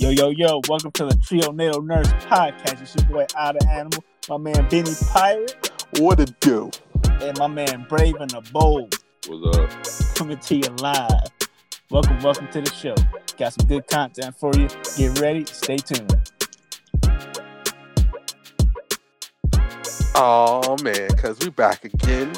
Yo, yo, yo, welcome to the Trio Nato Nurse Podcast. It's your boy Otter Animal, my man Benny Pirate, What it do? and my man Brave and the Bold What's up? coming to you live. Welcome, welcome to the show. Got some good content for you. Get ready, stay tuned. Oh man, cause we back again.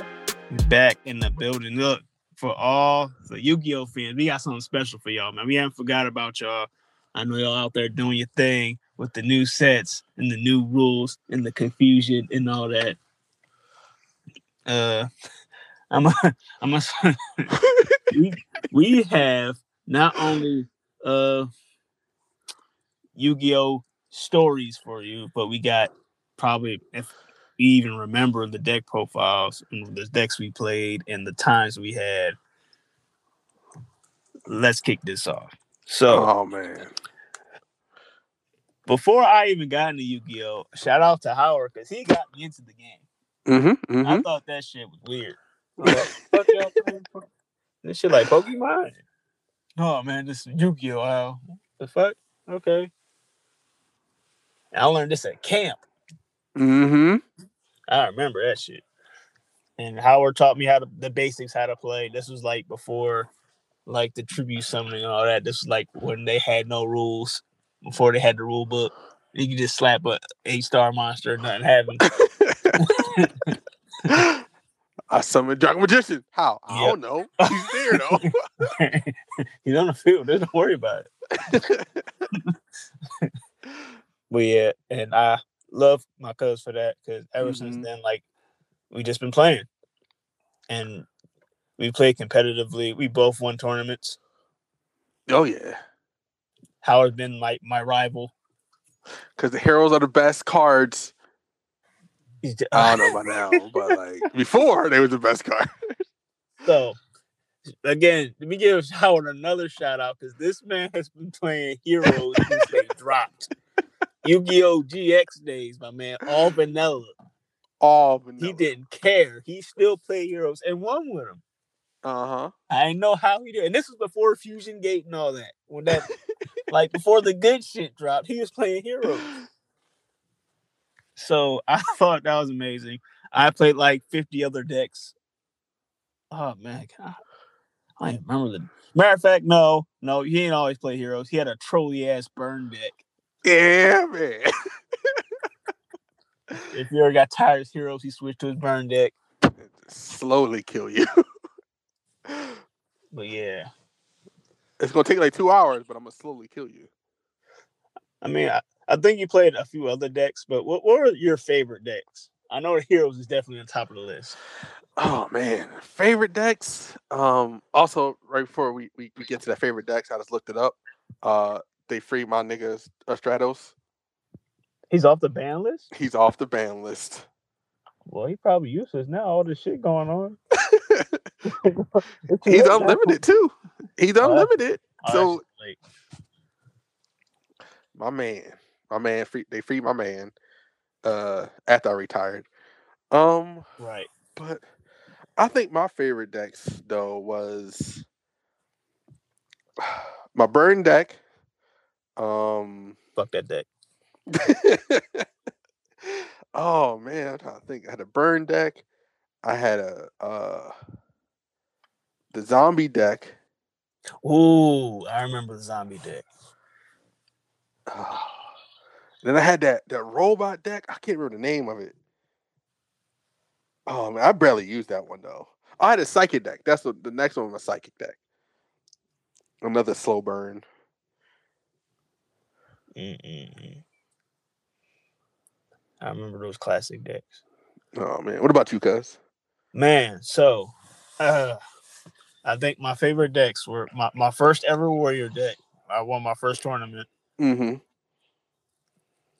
Back in the building. Look, for all the Yu-Gi-Oh fans, we got something special for y'all, man. We haven't forgot about y'all. I know y'all out there doing your thing with the new sets and the new rules and the confusion and all that. Uh, I'm a, I'm a, we, we have not only uh Yu-Gi-Oh stories for you, but we got probably if we even remember the deck profiles and the decks we played and the times we had. Let's kick this off. So Oh man. before I even got into Yu-Gi-Oh, shout out to Howard because he got me into the game. Mm-hmm. I thought that shit was weird. Like, "Fuck y'all This shit like Pokemon. Oh man, this is Yu-Gi-Oh. How the fuck? Okay. I learned this at camp. Mm-hmm. I remember that shit. And Howard taught me how to the basics how to play. This was like before like the tribute summoning and all that. This was like when they had no rules, before they had the rule book. You could just slap a eight star monster, nothing happened. I summoned Dragon Magician. How? I Yep. don't know. He's there though. He's on the field. Don't worry about it. But yeah, and I love my cuz for that because ever since Mhm. then, like we just been playing, and we played competitively. We both won tournaments. oh yeah. Howard's been my my rival. Cause the heroes are the best cards. I don't know about now, but like before they were the best card. so again, let me give Howard another shout out because this man has been playing heroes since they dropped. Yu-Gi-Oh! GX days, my man, all vanilla. All He didn't care. He still played heroes and won with them. Uh-huh. I didn't know how he did. And this was before Fusion Gate and all that. When that, like before the good shit dropped, he was playing heroes. So I thought that was amazing. I played like 50 other decks. Oh man, God. I remember the matter of fact, no, no, he didn't always play heroes. He had a trolly ass burn deck. Yeah, man. If you ever got tired of heroes, he switched to his burn deck. Slowly kill you. But yeah. It's gonna take like two hours, but I'm gonna slowly kill you. I mean, I, I think you played a few other decks, but what, what were your favorite decks? I know the heroes is definitely on top of the list. Oh man, favorite decks. Um, also right before we, we, we get to that favorite decks, I just looked it up. Uh, they freed my nigga uh, Stratos. He's off the ban list. He's off the ban list. Well, he probably useless now. All this shit going on. It's He's unlimited too. He's unlimited. So that's my man, my man, free, they freed my man. Uh, after I retired. Um, right. but I think my favorite decks though was my burn deck. Um. Fuck that deck. oh man, I'm trying to think. I had a burn deck. I had a uh the zombie deck. Ooh, I remember the zombie deck. then I had that that robot deck. I can't remember the name of it. Oh man, I barely used that one though. I had a psychic deck. That's the, the next one was a psychic deck. Another slow burn. Mm-mm-mm. I remember those classic decks. Oh man, what about you, cuz? Man, so uh, I think my favorite decks were my, my first ever warrior deck. I won my first tournament. Mm-hmm.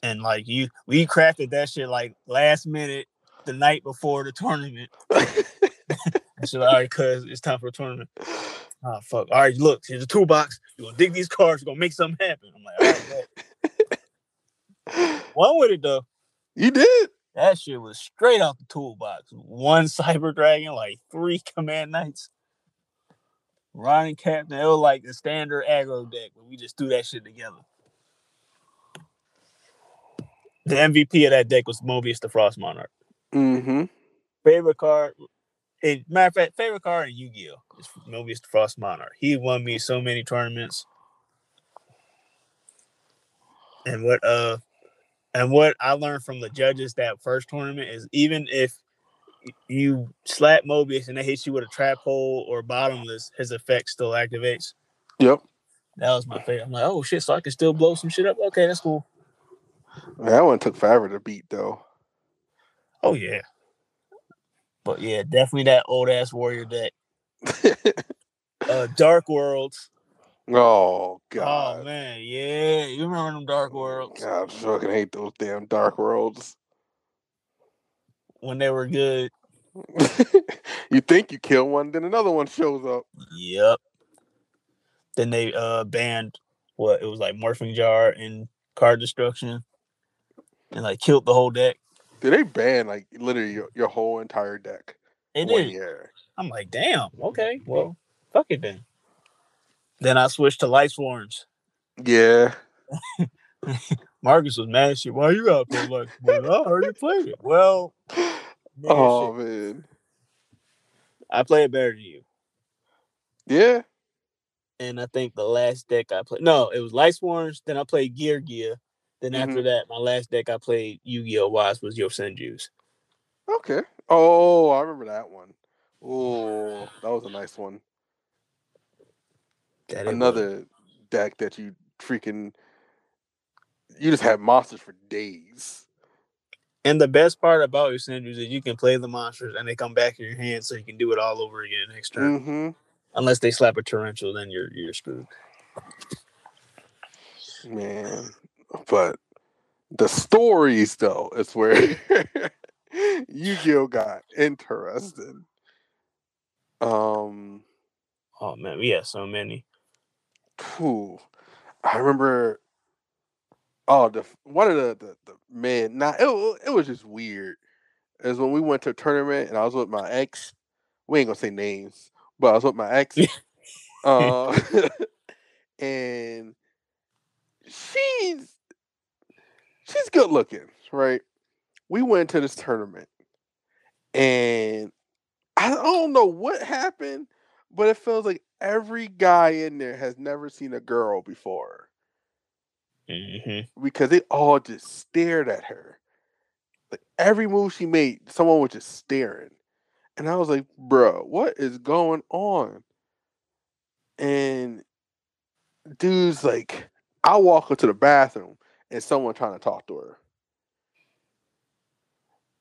and like you we crafted that shit like last minute the night before the tournament all right cuz it's time for a tournament oh fuck all right look here's a toolbox you're gonna dig these cards you're gonna make something happen i'm like all right one with it though you did. That shit was straight out the toolbox one cyber dragon like three command knights Ron and Captain, it was like the standard aggro deck, but we just threw that shit together. The MVP of that deck was Mobius the Frost Monarch. Mm-hmm. Favorite card, it, matter of fact, favorite card in Yu-Gi-Oh is Mobius the Frost Monarch. He won me so many tournaments. And what uh and what I learned from the judges that first tournament is even if you slap Mobius and they hit you with a trap hole or bottomless, his effect still activates. Yep. That was my favorite. I'm like, oh shit, so I can still blow some shit up. Okay, that's cool. That one took forever to beat though. Oh yeah. But yeah, definitely that old ass warrior deck. Uh Dark Worlds. Oh god. Oh man, yeah. You remember them Dark Worlds God, I fucking hate those damn dark worlds. when they were good. you think you kill one, then another one shows up. Yep. Then they uh banned what it was like morphing jar and card destruction. And like killed the whole deck. Did they ban like literally your, your whole entire deck? They did. year. I'm like, damn, okay, well, fuck it then. Then I switched to Lightsworns. Yeah. Marcus was mad shit. Why you out there like well, I already played it. Well, nigga, Oh shit, man. I play it better than you. Yeah. And I think the last deck I played no, it was Lightsworns, then I played Geargia. Then after Mhm. that, my last deck I played Yu-Gi-Oh! Wise was Yosenju's. Okay. Oh, I remember that one. Oh, that was a nice one. That. Another deck that you freaking you just have monsters for days. And the best part about your Yosenju's is you can play the monsters and they come back in your hand so you can do it all over again next turn. Mm-hmm. Unless they slap a torrential, then you're you're screwed. Man, but the stories though is where Yu-Gi-Oh got interesting. Um, Oh man, we had so many. Phew, I remember. Oh, the one of the the, the man. Nah, it it was just weird. Is when we went to a tournament and I was with my ex. We ain't gonna say names, but I was with my ex. uh, and she's she's good looking, right? We went to this tournament, and I don't know what happened, but it feels like every guy in there has never seen a girl before Mm-hmm. because they all just stared at her. Like every move she made, someone was just staring. And I was like, bro, what is going on? And dude's like, I walk into the bathroom and someone trying to talk to her.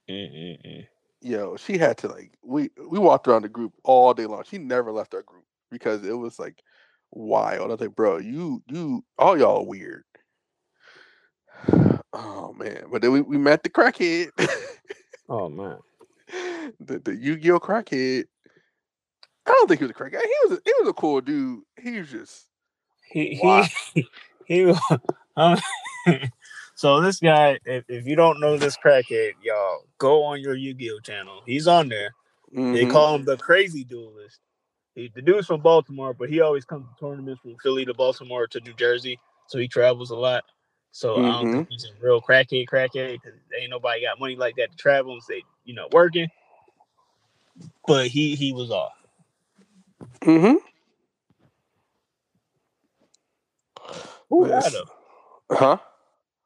Mm-mm-mm. Yo, she had to like we we walked around the group all day long. She never left our group because it was like wild. I was like, bro, you you all y'all weird. Oh man. But then we, we met the crackhead. Oh man. the, the Yu-Gi-Oh crackhead. I don't think he was a crackhead. He was a, he was a cool dude. He was just He Wow. he he. wa- um, so this guy, if, if you don't know this crackhead, y'all go on your Yu-Gi-Oh channel. He's on there. They mhm. call him the Crazy Duelist. He, the dude's from Baltimore, but he always comes to tournaments from Philly to Baltimore to New Jersey, so he travels a lot. So I don't think he's a real crackhead, crackhead, because ain't nobody got money like that to travel and say, you know, working. But he he was off. Mhm. Cool guy Yes. though. Huh?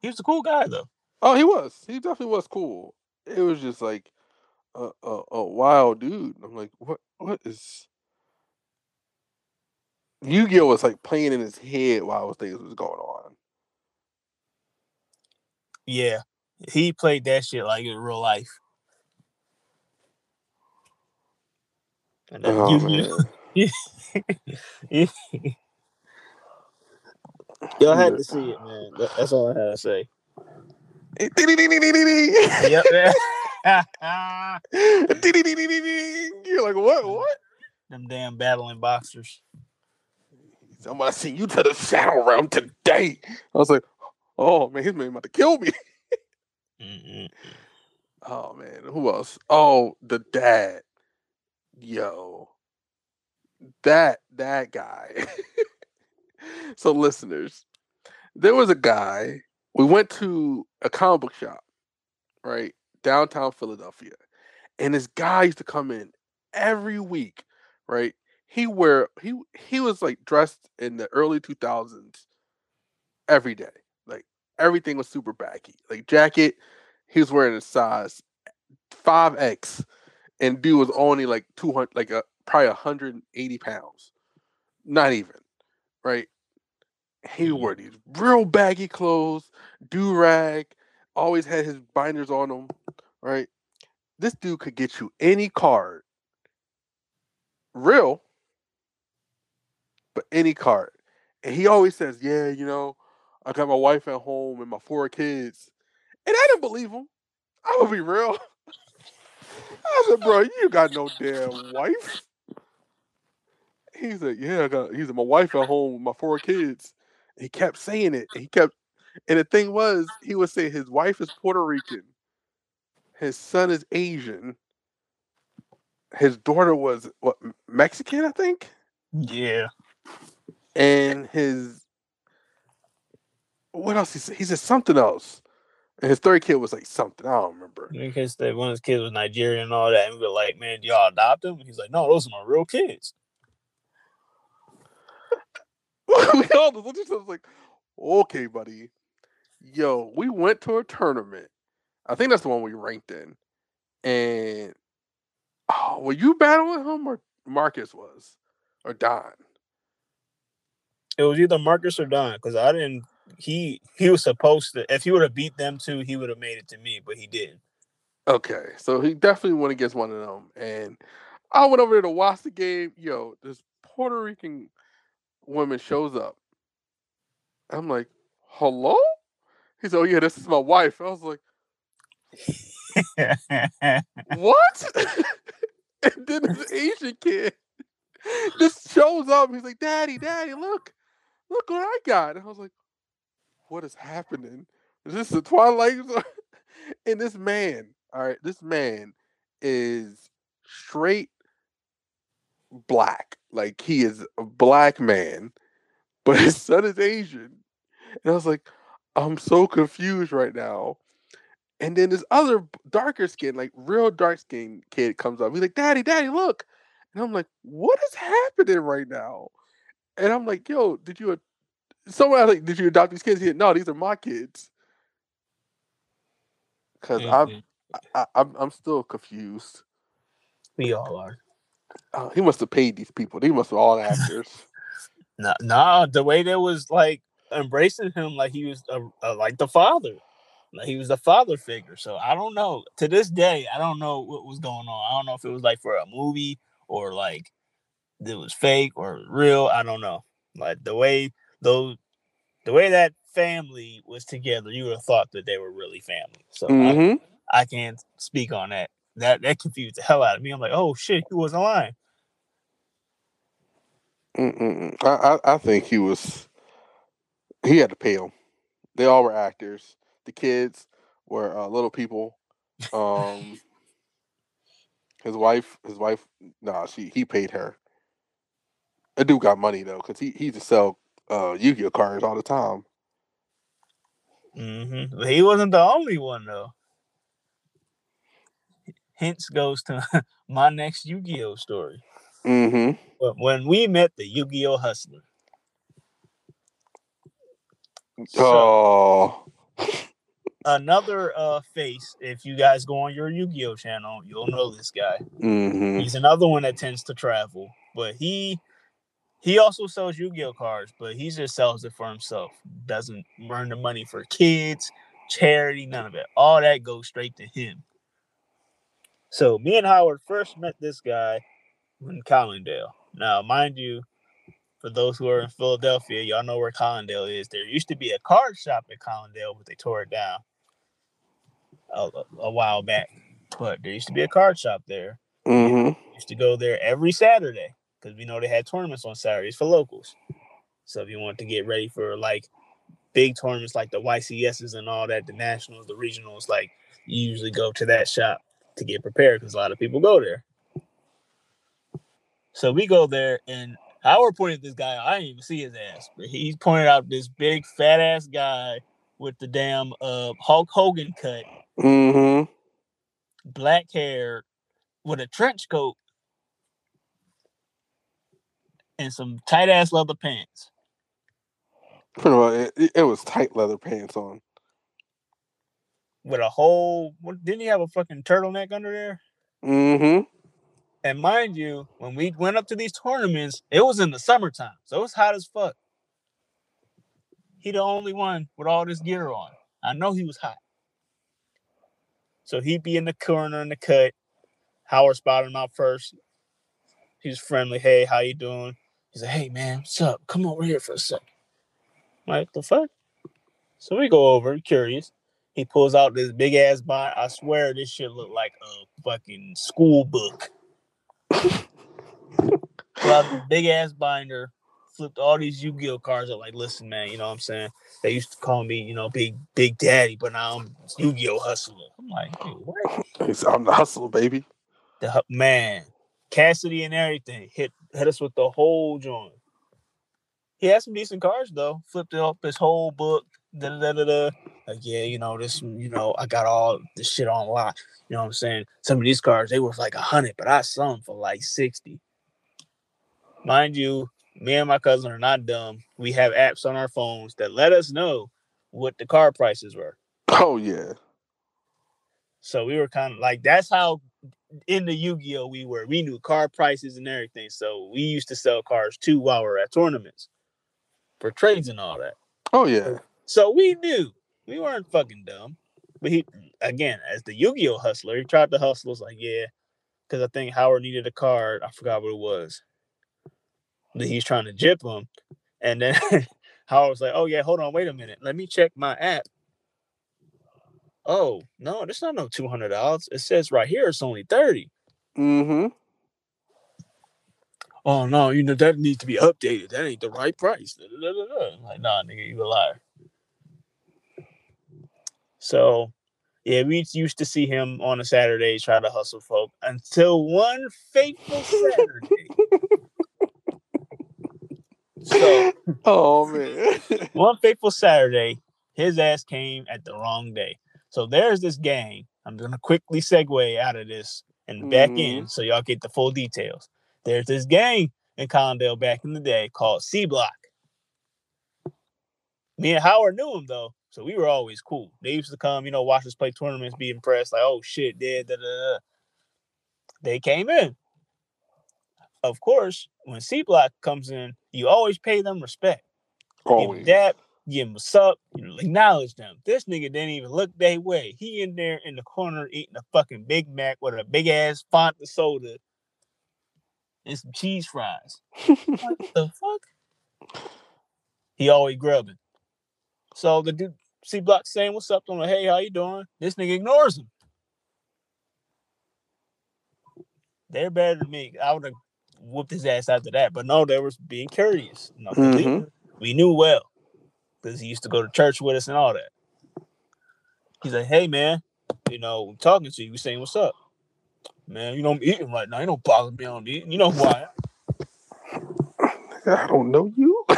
He was a cool guy though. Oh, he was. He definitely was cool. It was just like a a, a wild dude. I'm like, what what is Yu-Gi-Oh was like playing in his head while things was going on. Yeah, he played that shit like in real life. Oh man. Y'all had to see it, man. That's all I had to say. yep. Yep. You're like, what? What? Them damn battling boxers. Somebody seen you to the shadow realm today. I was like, oh man, his man about to kill me. Mm-mm. Oh man, who else? Oh, the dad. Yo. That that guy. so listeners, there was a guy we went to a comic book shop, right downtown Philadelphia, and this guy used to come in every week, right? He wear he he was like dressed in the early two thousands every day, like everything was super baggy, like jacket. He was wearing a size five X, and dude was only like two hundred, like a probably hundred and eighty pounds, not even, right? He wore these real baggy clothes, do rag, always had his binders on him, right? This dude could get you any card, real, but any card. And he always says, Yeah, you know, I got my wife at home and my four kids. And I didn't believe him. I'm gonna be real. I said, bro, you got no damn wife. He said, Yeah, I got he said, my wife at home with my four kids. He kept saying it. He kept and the thing was, he would say his wife is Puerto Rican, his son is Asian, his daughter was what Mexican, I think, Yeah. and his what else he said? He said something else. And his third kid was like something. I don't remember. In case that one of his kids was Nigerian and all that, and we were like, "Man, do y'all adopt them?" And he's like, "No, those are my real kids." We all just looked at each other like, okay, buddy. Yo, we went to a tournament. I think that's the one we ranked in. And oh, were you battling him or Marcus was? Or Don? It was either Marcus or Don because I didn't. He he was supposed to. If he would have beat them two, he would have made it to me, but he didn't. Okay, so he definitely went against one of them. And I went over there to watch the game. Yo, this Puerto Rican woman shows up. I'm like, hello? He's Oh yeah, this is my wife. I was like, what? and then this Asian kid just shows up. He's like, Daddy, Daddy, look, look what I got. And I was like, what is happening? Is this the Twilight? Zone?" and this man, all right, this man is straight black. Like he is a black man, but his son is Asian. And I was like, I'm so confused right now. And then this other darker skin, like real dark skin kid comes up. He's like, Daddy, Daddy, look. And I'm like, what is happening right now? And I'm like, yo, did you someone like, did you adopt these kids? He said, no, these are my kids. Cause I'm Mhm. I, I'm I'm still confused. we all are. Oh, he must have paid these people. They must have all actors. No, nah, the way they was like embracing him, like he was a, a, like the father, like he was the father figure. So I don't know. To this day, I don't know what was going on. I don't know if it was like for a movie or like it was fake or real. I don't know. Like the way those, the way that family was together, you would have thought that they were really family. So I, hmm I can't speak on that. That that confused the hell out of me. I'm like, oh shit, he wasn't lying. Mm-mm. I, I I think he was. He had to pay them. They all were actors. The kids were uh, little people. Um, his wife, his wife, nah, she he paid her. That dude got money though, cause he he to sell uh Yu-Gi-Oh cards all the time. Mm-hmm. He wasn't the only one though. Hence goes to my next Yu-Gi-Oh story. Mm-hmm. But when we met the Yu-Gi-Oh hustler. So Oh. another uh face, if you guys go on your Yu-Gi-Oh channel, you'll know this guy. Mm-hmm. He's another one that tends to travel, but he he also sells Yu-Gi-Oh cards, but he just sells it for himself. Doesn't earn the money for kids, charity, none of it. All that goes straight to him. So me and Howard first met this guy in Collingdale. Now, mind you, for those who are in Philadelphia, y'all know where Collingdale is. There used to be a card shop at Collingdale, but they tore it down a, a while back. But there used to be a card shop there Mm-hmm. used to go there every Saturday because we know they had tournaments on Saturdays for locals. So if you want to get ready for like big tournaments like the YCSs and all that, the nationals, the regionals, like you usually go to that shop to get prepared because a lot of people go there. So we go there and Howard pointed this guy. I didn't even see his ass, but he pointed out this big fat ass guy with the damn uh Hulk Hogan cut, Mm-hmm. black hair, with a trench coat and some tight ass leather pants. Pretty well, it, it- it was tight leather pants on. With a whole, what, didn't he have a fucking turtleneck under there? Mm-hmm. And mind you, when we went up to these tournaments, it was in the summertime, so it was hot as fuck. He the only one with all this gear on. I know he was hot. So he'd be in the corner in the cut. Howard spotted him out first. He's friendly. Hey, how you doing? He's like, hey man, what's up? Come over here for a second. I'm like, the fuck? So we go over, curious. He pulls out this big ass bind. I swear this shit looked like a fucking school book. Pull out the big ass binder, flipped all these Yu-Gi-Oh cards. I'm like, listen, man, you know what I'm saying? They used to call me, you know, Big Big Daddy, but now I'm Yu-Gi-Oh hustler. I'm like, hey, what? On the hustler, baby. The man, Cassidy and everything hit hit us with the whole joint. He had some decent cards though. Flipped it up his whole book. Da da da da. Like yeah, you know this. You know I got all this shit on lock. You know what I'm saying? Some of these cars, they were like a hundred, but I saw them for like sixty. Mind you, me and my cousin are not dumb. We have apps on our phones that let us know what the car prices were. Oh yeah. So we were kind of like that's how in the Yu-Gi-Oh we were. We knew car prices and everything. So we used to sell cars too while we are at tournaments for trades and all that. Oh yeah. So we knew we weren't fucking dumb. But he again, as the Yu-Gi-Oh hustler, he tried to hustle. Was like, yeah, because I think Howard needed a card. I forgot what it was. That he's trying to jip him, and then Howard was like, "Oh yeah, hold on, wait a minute, let me check my app." Oh no, that's not no two hundred dollars. It says right here it's only thirty. Mm-hmm. Oh no, you know that needs to be updated. That ain't the right price. Like, nah, nigga, you a liar. So, yeah, we used to see him on a Saturday try to hustle folk until one fateful Saturday. so, Oh man. one fateful Saturday, his ass came at the wrong day. So there's this gang. I'm gonna quickly segue out of this and back in mm-hmm. so y'all get the full details. There's this gang in Condell back in the day called C Block. Me and Howard knew him though, so we were always cool. They used to come, you know, watch us play tournaments, be impressed, like, oh shit, dead, da, da, da. They came in. Of course, when C Block comes in, you always pay them respect. Give 'em Always. dap, give 'em what's up, you know, acknowledge them. This nigga didn't even look their way. He in there in the corner eating a fucking Big Mac with a big ass font of soda and some cheese fries. what the fuck? He always grubbing. So the dude C Block saying what's up to him, like, hey, how you doing? This nigga ignores him. They're better than me. I would have whooped his ass after that. But no, they was being courteous. No, 'cause we- mm-hmm. we knew well because he used to go to church with us and all that. He's like, hey man, you know, I'm talking to you, we saying what's up. Man, you know I'm eating right now. You don't bother me on eating. You know who I am. I don't know you.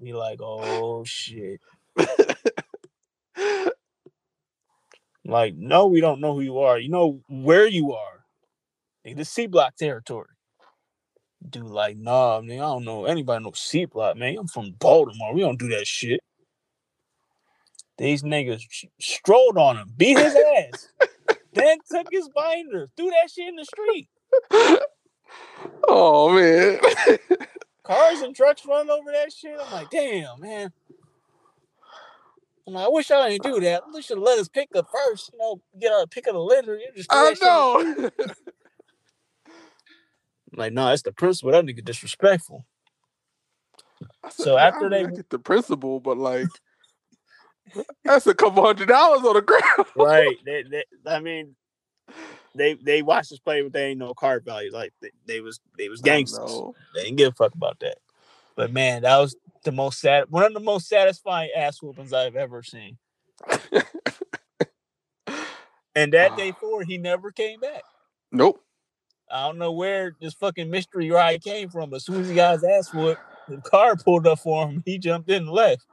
He like, oh shit. Like, no, we don't know who you are. You know where you are. The C block territory. Dude, like, nah, man, I don't know anybody know C block, man. I'm from Baltimore. We don't do that shit. These niggas strolled on him, beat his ass, then took his binder, threw that shit in the street. oh man. Cars and trucks running over that shit. I'm like, damn, man. I'm like, I wish I didn't do that. They should let us pick up first, you know, get our pick of the litter. You just I that shit in- know. Like, no, nah, that's the principal. That nigga disrespectful. Said, So after I mean, they- I get the principal, but like that's a couple hundred dollars on the ground. Right. they, they, I mean, they they watched us play, but they ain't no card value. Like they, they was they was gangsters. They didn't give a fuck about that. But man, that was the most sad one of the most satisfying ass whoopings I've ever seen. And that ah. day forward, he never came back. Nope. I don't know where this fucking mystery ride came from, but as soon as he got his ass whooped, the car pulled up for him. He jumped in and left.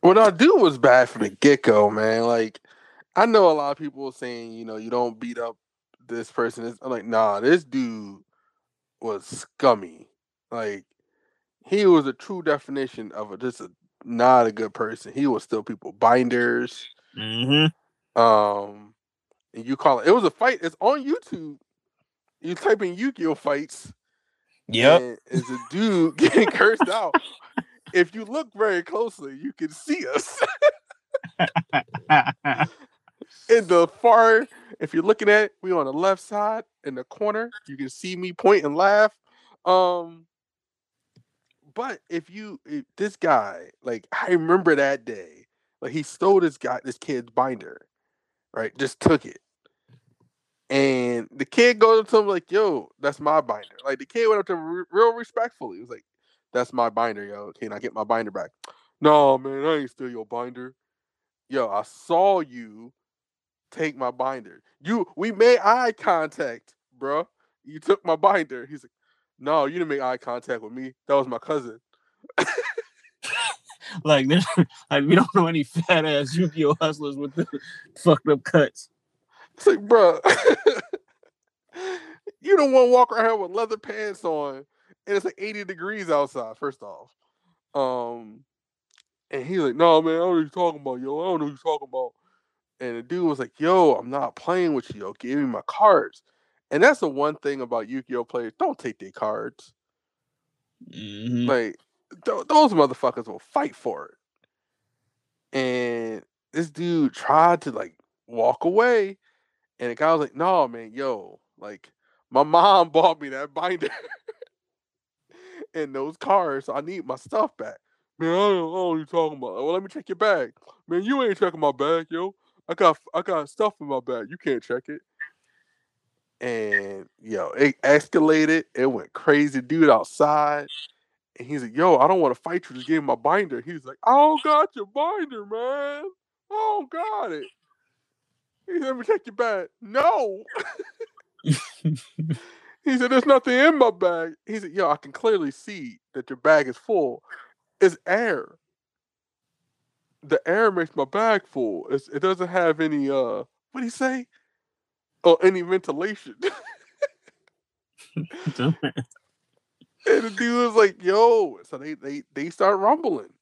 What I do was bad from the get go, man. Like I know a lot of people saying, you know, you don't beat up this person. I'm like, nah, this dude was scummy. Like he was a true definition of a, just a not a good person. He was still people binders. Mm-hmm. Um, and you call it. It was a fight. It's on YouTube. You type in Yu-Gi-Oh fights. Yep. and It's a dude getting cursed out. If you look very closely, you can see us in the far. If you're looking at, it, we on the left side in the corner. You can see me point and laugh. Um, but if you if this guy, like I remember that day, like he stole this guy, this kid's binder, right? Just took it. And the kid goes up to him like, "Yo, that's my binder." Like the kid went up to him re- real respectfully. He was like, "That's my binder, yo. Can I get my binder back?" No, man, I ain't steal your binder. Yo, I saw you take my binder. You, we made eye contact, bro. You took my binder. He's like, "No, you didn't make eye contact with me. That was my cousin." like, there's, like we don't know any fat ass Yu-Gi-Oh hustlers with the fucked up cuts. It's like, bro, you don't want to walk around with leather pants on, and it's like 80 degrees outside. First off, um, and he's like, "No, man, I don't know what you're talking about, yo. I don't know what you're talking about." And the dude was like, "Yo, I'm not playing with you. Yo. Give me my cards." And that's the one thing about Yu-Gi-Oh players: don't take their cards. Mhm. Like th- those motherfuckers will fight for it. And this dude tried to like walk away, and the guy was like, "No, man, yo, like my mom bought me that binder and those cards. So I need my stuff back." Man, I don't, know what you're talking about. Well, let me check your bag. Man, you ain't checking my bag, yo. I got I got stuff in my bag. You can't check it. And yo, it escalated. It went crazy. Dude outside. And he's like, yo, I don't want to fight you. Just give me my binder. He's like, I don't got your binder, man. I don't got it. He said, let me take your bag. No. he said, there's nothing in my bag. He said, yo, I can clearly see that your bag is full. It's air. The air makes my bag full. It's, it doesn't have any, uh, what do you say? Oh, any ventilation. And the dude was like, "Yo," so they they they start rumbling.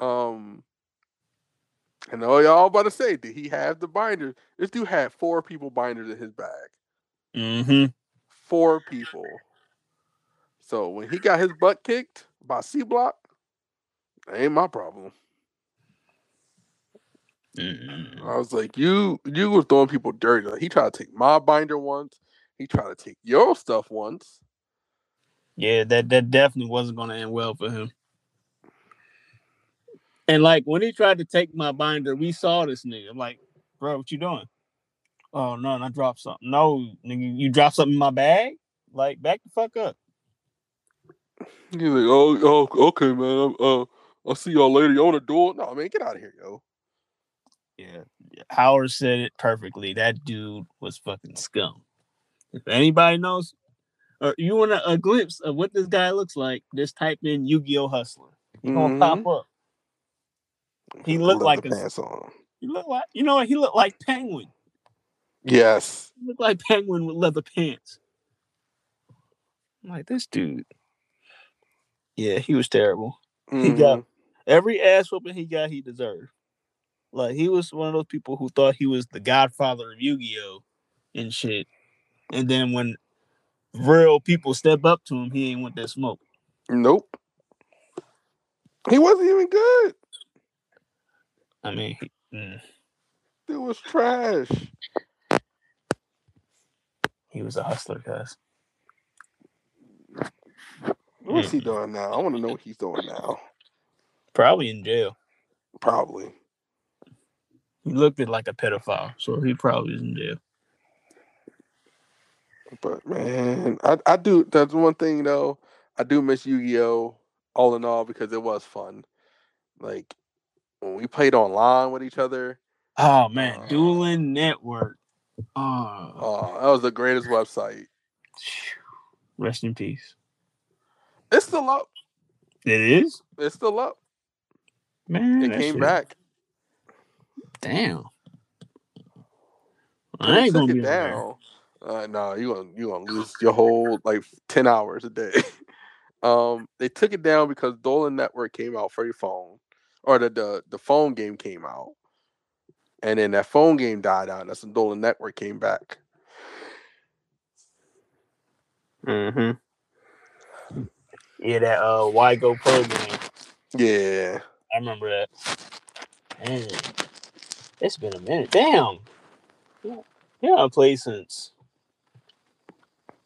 Um, I know y'all about to say, did he have the binders? This dude had four people binders in his bag. mm-hmm. Four people. So when he got his butt kicked by C Block, ain't my problem. Mm-hmm. I was like, you you was throwing people dirty. Like, he tried to take my binder once. He tried to take your stuff once. Yeah, that that definitely wasn't going to end well for him. And like when he tried to take my binder, we saw this nigga. I'm like, bro, what you doing? Oh no, I dropped something. No, nigga, you dropped something in my bag. Like, back the fuck up. He's like, oh, oh okay, man. Uh, I'll see y'all later. You on the door? No, man, get out of here, yo. Yeah, Howard said it perfectly. That dude was fucking scum. If anybody knows, or you want a, a glimpse of what this guy looks like, just type in Yu-Gi-Oh Hustler. He gonna pop up. He looked like a- pants on. He look like you know what? He looked like Penguin. Yes. He looked like Penguin with leather pants. I'm like this dude. Yeah, he was terrible. He got- Mhm. Every ass whooping he got, he deserved. Like he was one of those people who thought he was the godfather of Yu-Gi-Oh and shit. And then when real people step up to him, he ain't want that smoke. Nope. He wasn't even good. I mean, mm, It was trash. he was a hustler, guys. What's he doing now? I want to know what he's doing now. Probably in jail. Probably. He looked at like a pedophile, so he probably is in jail. But man, I, I do that's one thing though. I do miss Yu-Gi-Oh! all in all because it was fun. Like when we played online with each other, Oh man, Uh, Dueling Network. Oh, oh, that was the greatest website. rest in peace. It's still up. It is. It's still up. Man, It came back. Damn. I ain't gonna be on there. down. Uh, no, you gonna you gonna lose your whole like ten hours a day. um, they took it down because Dueling Network came out for your phone, or the the the phone game came out, and then that phone game died out. That's when Dueling Network came back. Mm-hmm. Yeah, that uh YGOPro game. Yeah, I remember that. Man, it's been a minute. Damn. Yeah, yeah I played since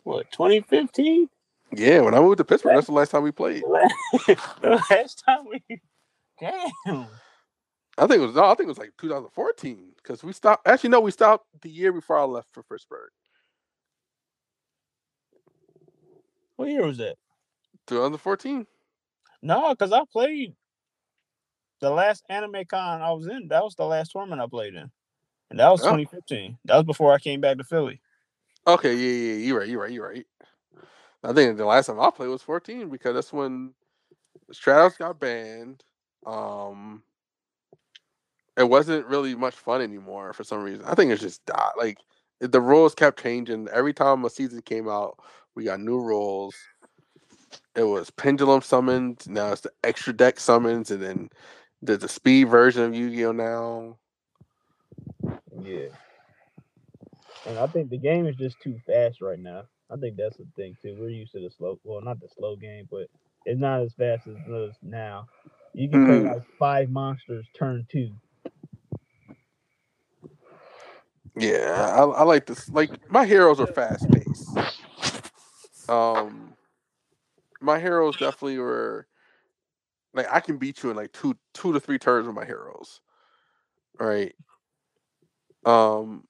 what 2015. yeah. When I moved to Pittsburgh, that's the last time we played. the last time we. Damn. I think it was no, I think it was like 2014 because we stopped. Actually, no, we stopped the year before I left for Pittsburgh. What year was that? 2014. No, because I played the last anime con I was in. That was the last tournament I played in, and that was Oh. 2015. That was before I came back to Philly. Okay, yeah, yeah, you're right, you're right, you're right. I think the last time I played was 14 because that's when Stratos got banned. Um, it wasn't really much fun anymore for some reason. I think it's just died. Like the rules kept changing every time a season came out. We got new rules. It was pendulum summons. Now it's the extra deck summons, and then there's the speed version of Yu-Gi-Oh now. Yeah. And I think the game is just too fast right now. I think that's the thing too. We're used to the slow, well, not the slow game, but it's not as fast as it is now. You can play Mm. like five monsters turn two. Yeah, I, I like this. Like my heroes are fast paced. Um, my heroes definitely were like I can beat you in like two two to three turns with my heroes, right? Um,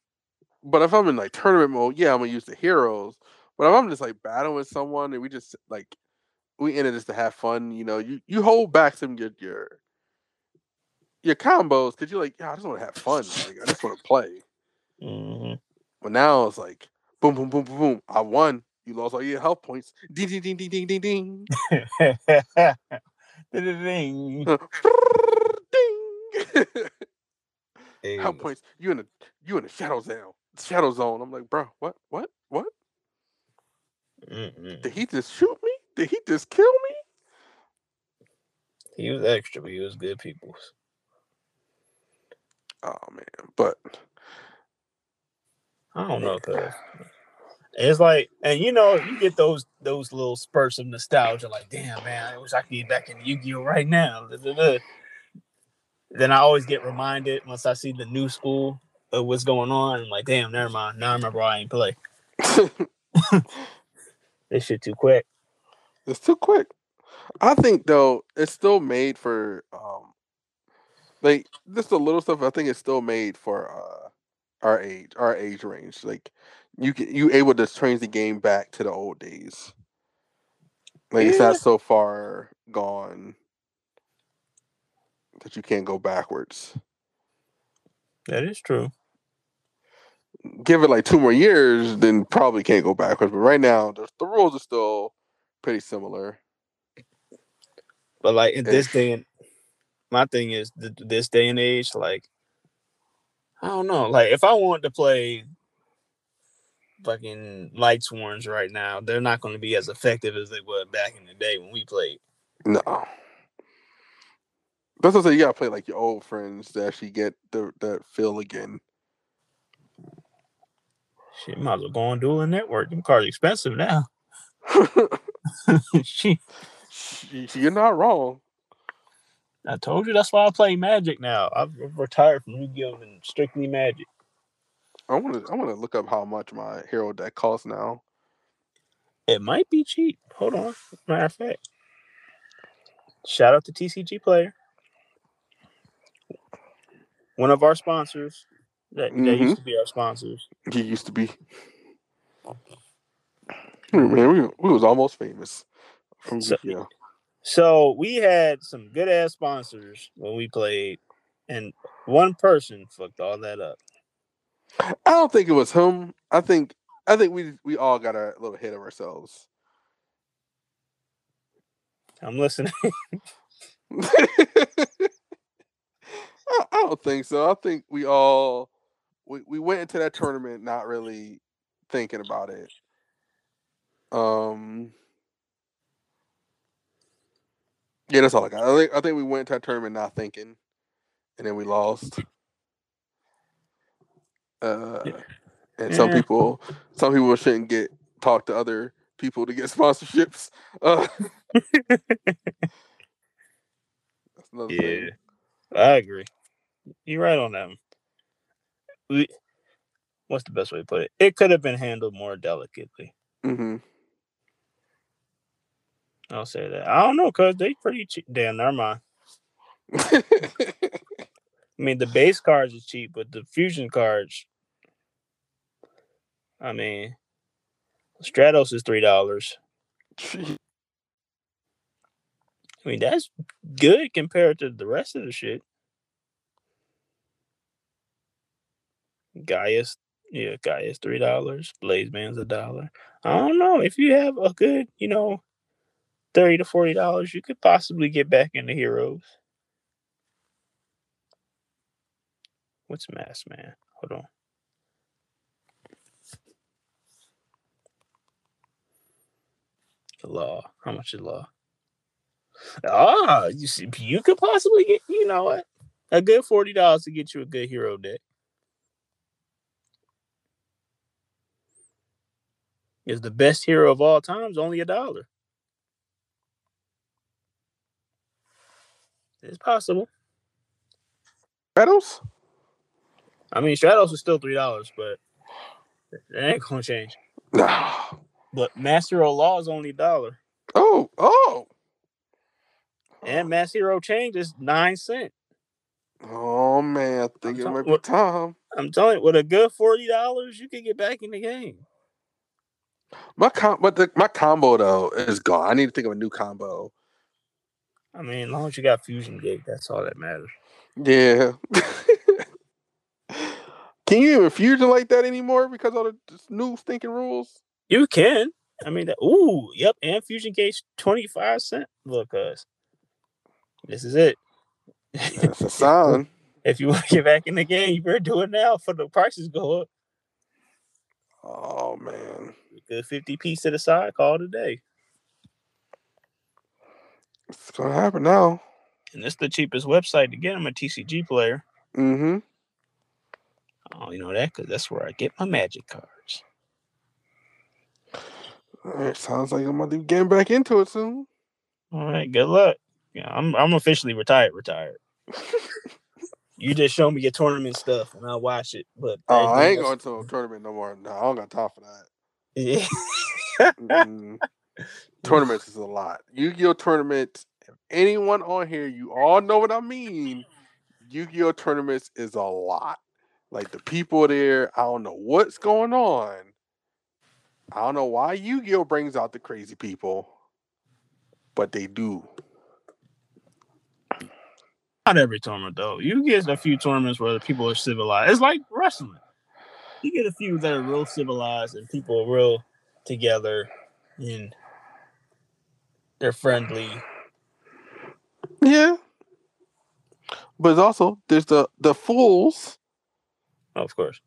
but if I'm in like tournament mode, yeah, I'm gonna use the heroes. But if I'm just like battling with someone and we just like we in it just to have fun, you know, you you hold back some your your your combos because you're like, yeah, I just want to have fun. Like I just want to play. Mm-hmm. But now it's like boom, boom, boom, boom, boom. I won. You lost all your health points. Ding, ding, ding, ding, ding, ding, ding. Ding. ding. health points. You in the you in the shadow zone. Shadow zone. I'm like, bro, what, what, what? Mm-mm. Did he just shoot me? Did he just kill me? He was extra, but he was good people. Oh man, but I don't know, cause it's like, and you know, you get those those little spurts of nostalgia, like, damn man, I wish I could get back in Yu-Gi-Oh right now. Then I always get reminded once I see the new school of what's going on. I'm like, damn, never mind. Now I remember why I ain't play. This shit too quick. it's too quick. I think though, it's still made for um like just the little stuff. I think it's still made for uh our age, our age range. Like you can you able to train the game back to the old days. Like it's not so far gone that you can't go backwards. That is true. Give it like two more years, then probably can't go backwards. But right now, the, the rules are still pretty similar. But like in eh this day and my thing is th- this day and age, like I don't know. Like if I want to play fucking Lightsworns right now, they're not going to be as effective as they were back in the day when we played. No. That's what I say. You gotta play like your old friends to actually get the that feel again. Shit, might as well go on dual network. Them cars expensive now. Shit, You're not wrong. I told you that's why I play Magic now. I've retired from Yu-Gi-Oh and strictly Magic. I want to. I want to look up how much my hero deck costs now. It might be cheap. Hold on. Matter of fact, shout out to TCG Player, one of our sponsors. That, that Mhm. used to be our sponsors. He used to be. Man, we, we was almost famous from So- Yu-Gi-Oh. So we had some good ass sponsors when we played, and one person fucked all that up. I don't think it was him. I think. I think we we all got a little ahead of ourselves. I'm listening. I don't think so. I think we all we, we went into that tournament not really thinking about it. Um Yeah, that's all I got. I think I think we went into that tournament not thinking and then we lost. Uh and some people some people shouldn't get talk to other people to get sponsorships. Uh that's another thing. I agree. You're right on that one. We, what's the best way to put it? It could have been handled more delicately. hmm I'll say that. I don't know, cause they pretty cheap. Damn, never mind. I mean, the base cards are cheap, but the fusion cards. I mean, Stratos is three dollars. I mean, that's good compared to the rest of the shit. Gaius, yeah, Gaius three dollars. Blazeman's a dollar. I don't know if you have a good, you know, thirty to forty dollars, you could possibly get back into Heroes. What's Mass Man? Hold on. Law. How much is law? Ah, you see, you could possibly get, you know what, a good forty dollars to get you a good hero deck. Is the best hero of all times only a dollar? It's possible. Stratos? I mean, Stratos is still three dollars, but it ain't gonna change. No. But Master of Law is only a dollar, Oh, oh. and Mass Hero Change is nine cent. Oh man, I think it might be time. I'm telling you, with a good forty dollars, you could get back in the game. My com but the, my combo though is gone. I need to think of a new combo. I mean, as long as you got Fusion Gate, that's all that matters. Yeah. Can you even fusion like that anymore because of the new stinking rules? You can. I mean, that, ooh, yep, and Fusion Gate's twenty five cent. Look, us. This is it. That's a sign. if you want to get back in the game, you better do it now for the prices go up. Oh man. Good fifty piece to the side, call today. It's gonna happen now. And it's the cheapest website to get them a TCGplayer. Mm-hmm. Oh, you know that because that's where I get my magic cards. It sounds like I'm gonna be getting back into it soon. All right, good luck. Yeah, I'm I'm officially retired. Retired. You just show me your tournament stuff and I'll watch it. But Oh, I ain't going to a tournament no more. No, I don't got time for that. Yeah. Mm-mm. Tournaments is a lot. Yu-Gi-Oh tournaments. Anyone on here, you all know what I mean. Yu-Gi-Oh tournaments is a lot. Like the people there, I don't know what's going on. I don't know why Yu-Gi-Oh brings out the crazy people, but they do. Not every tournament though. You get a few tournaments where the people are civilized. It's like wrestling. You get a few that are real civilized and people are real together and they're friendly. Yeah. But also there's the the fools. Oh, of course.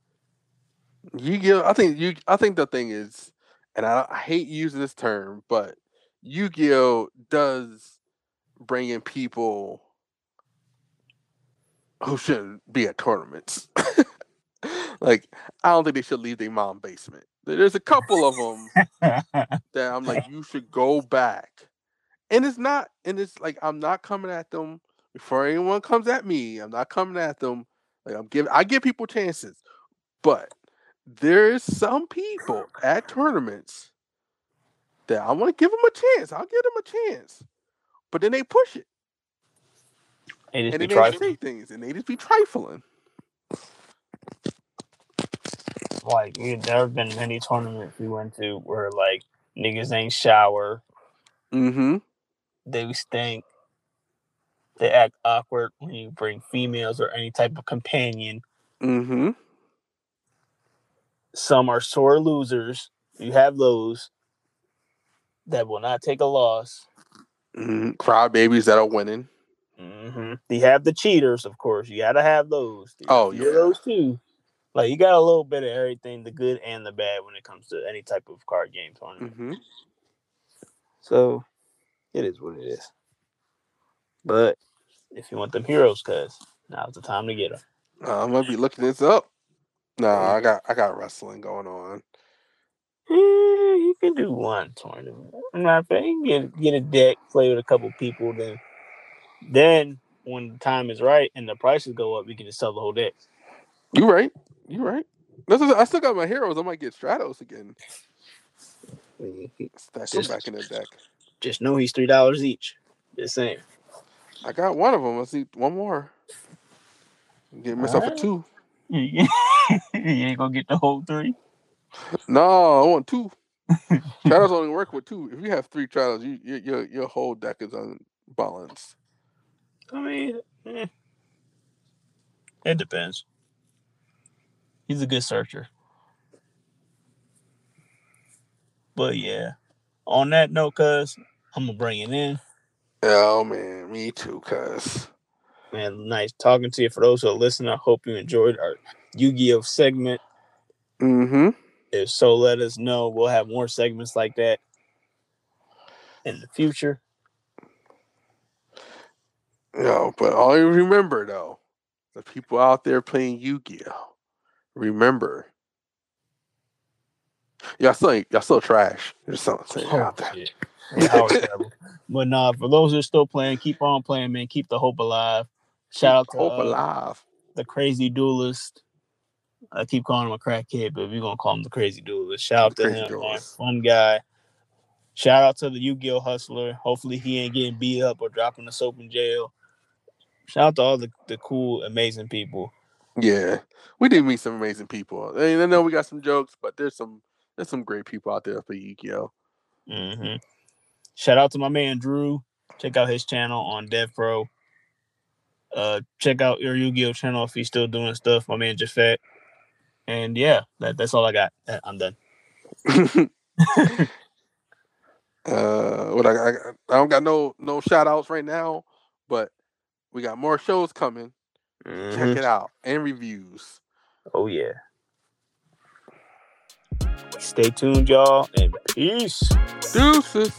Yu-Gi-Oh! I think you. I think the thing is, and I, I hate using this term, but Yu-Gi-Oh! does bring in people who shouldn't be at tournaments. like, I don't think they should leave their mom basement. There's a couple of them that I'm like, you should go back. And it's not, and it's like I'm not coming at them before anyone comes at me. I'm not coming at them. Like I'm giving, I give people chances, but there's some people at tournaments that I want to give them a chance. I'll give them a chance, but then they push it They just and they trifling. say things and they just be trifling. Like there have been many tournaments we went to where like niggas ain't shower, Mm-hmm. They stink, they act awkward when you bring females or any type of companion. Mm-hmm. Some are sore losers. You have those that will not take a loss. mm Cry babies that are winning. hmm You have the cheaters, of course. You gotta have those. There's Oh, yeah. those too. Like you got a little bit of everything, the good and the bad, when it comes to any type of card game tournament. hmm So it is what it is. But if you want them heroes, cuz now's the time to get them. Uh, I'm gonna be looking this up. Nah, I got I got wrestling going on. Eh, you can do one tournament. I'm not saying you can get get a deck, play with a couple people, then then when the time is right and the prices go up, you can just sell the whole deck. You right. You right. I still got my heroes. I might get Stratos again. Stack them back in the deck. Just know he's three dollars each. Just saying. I got one of them. Let's see one more. Get myself a two. you ain't gonna get the whole three. No, I want two. Shadows only work with two. If you have three shadows, you, your your your whole deck is unbalanced. I mean, eh. it depends. He's a good searcher. But yeah, on that note, cuz I'm gonna bring it in. Oh man, me too. Cause Man, nice talking to you. For those who are listening, I hope you enjoyed our Yu-Gi-Oh segment. mm-hmm. If so, let us know. We'll have more segments like that in the future. No, but all you remember though, the people out there playing Yu-Gi-Oh, remember, y'all still y'all still trash. Just something Oh, out there. Yeah, that. But nah, for those who are still playing, keep on playing, man. Keep the hope alive. Shout out to Hope uh, alive. the crazy duelist. I keep calling him a crackhead, but we're gonna call him the crazy duelist. Shout out The to crazy him, man. Fun guy. Shout out to the Yu-Gi-Oh hustler. Hopefully he ain't getting beat up or dropping the soap in jail. Shout out to all the, the cool, amazing people. Yeah, we did meet some amazing people. I, mean, I know we got some jokes, but there's some there's some great people out there for Yu-Gi-Oh. hmm Shout out to my man Drew. Check out his channel on DevPro. Uh, check out your Yu-Gi-Oh channel if he's still doing stuff. My man Jafet. And yeah, that, that's all I got. Uh, I'm done. uh, what I, I I don't got no no shout outs right now, but we got more shows coming. Mhm. Check it out and reviews. Oh yeah. Stay tuned, y'all, and peace. Deuces.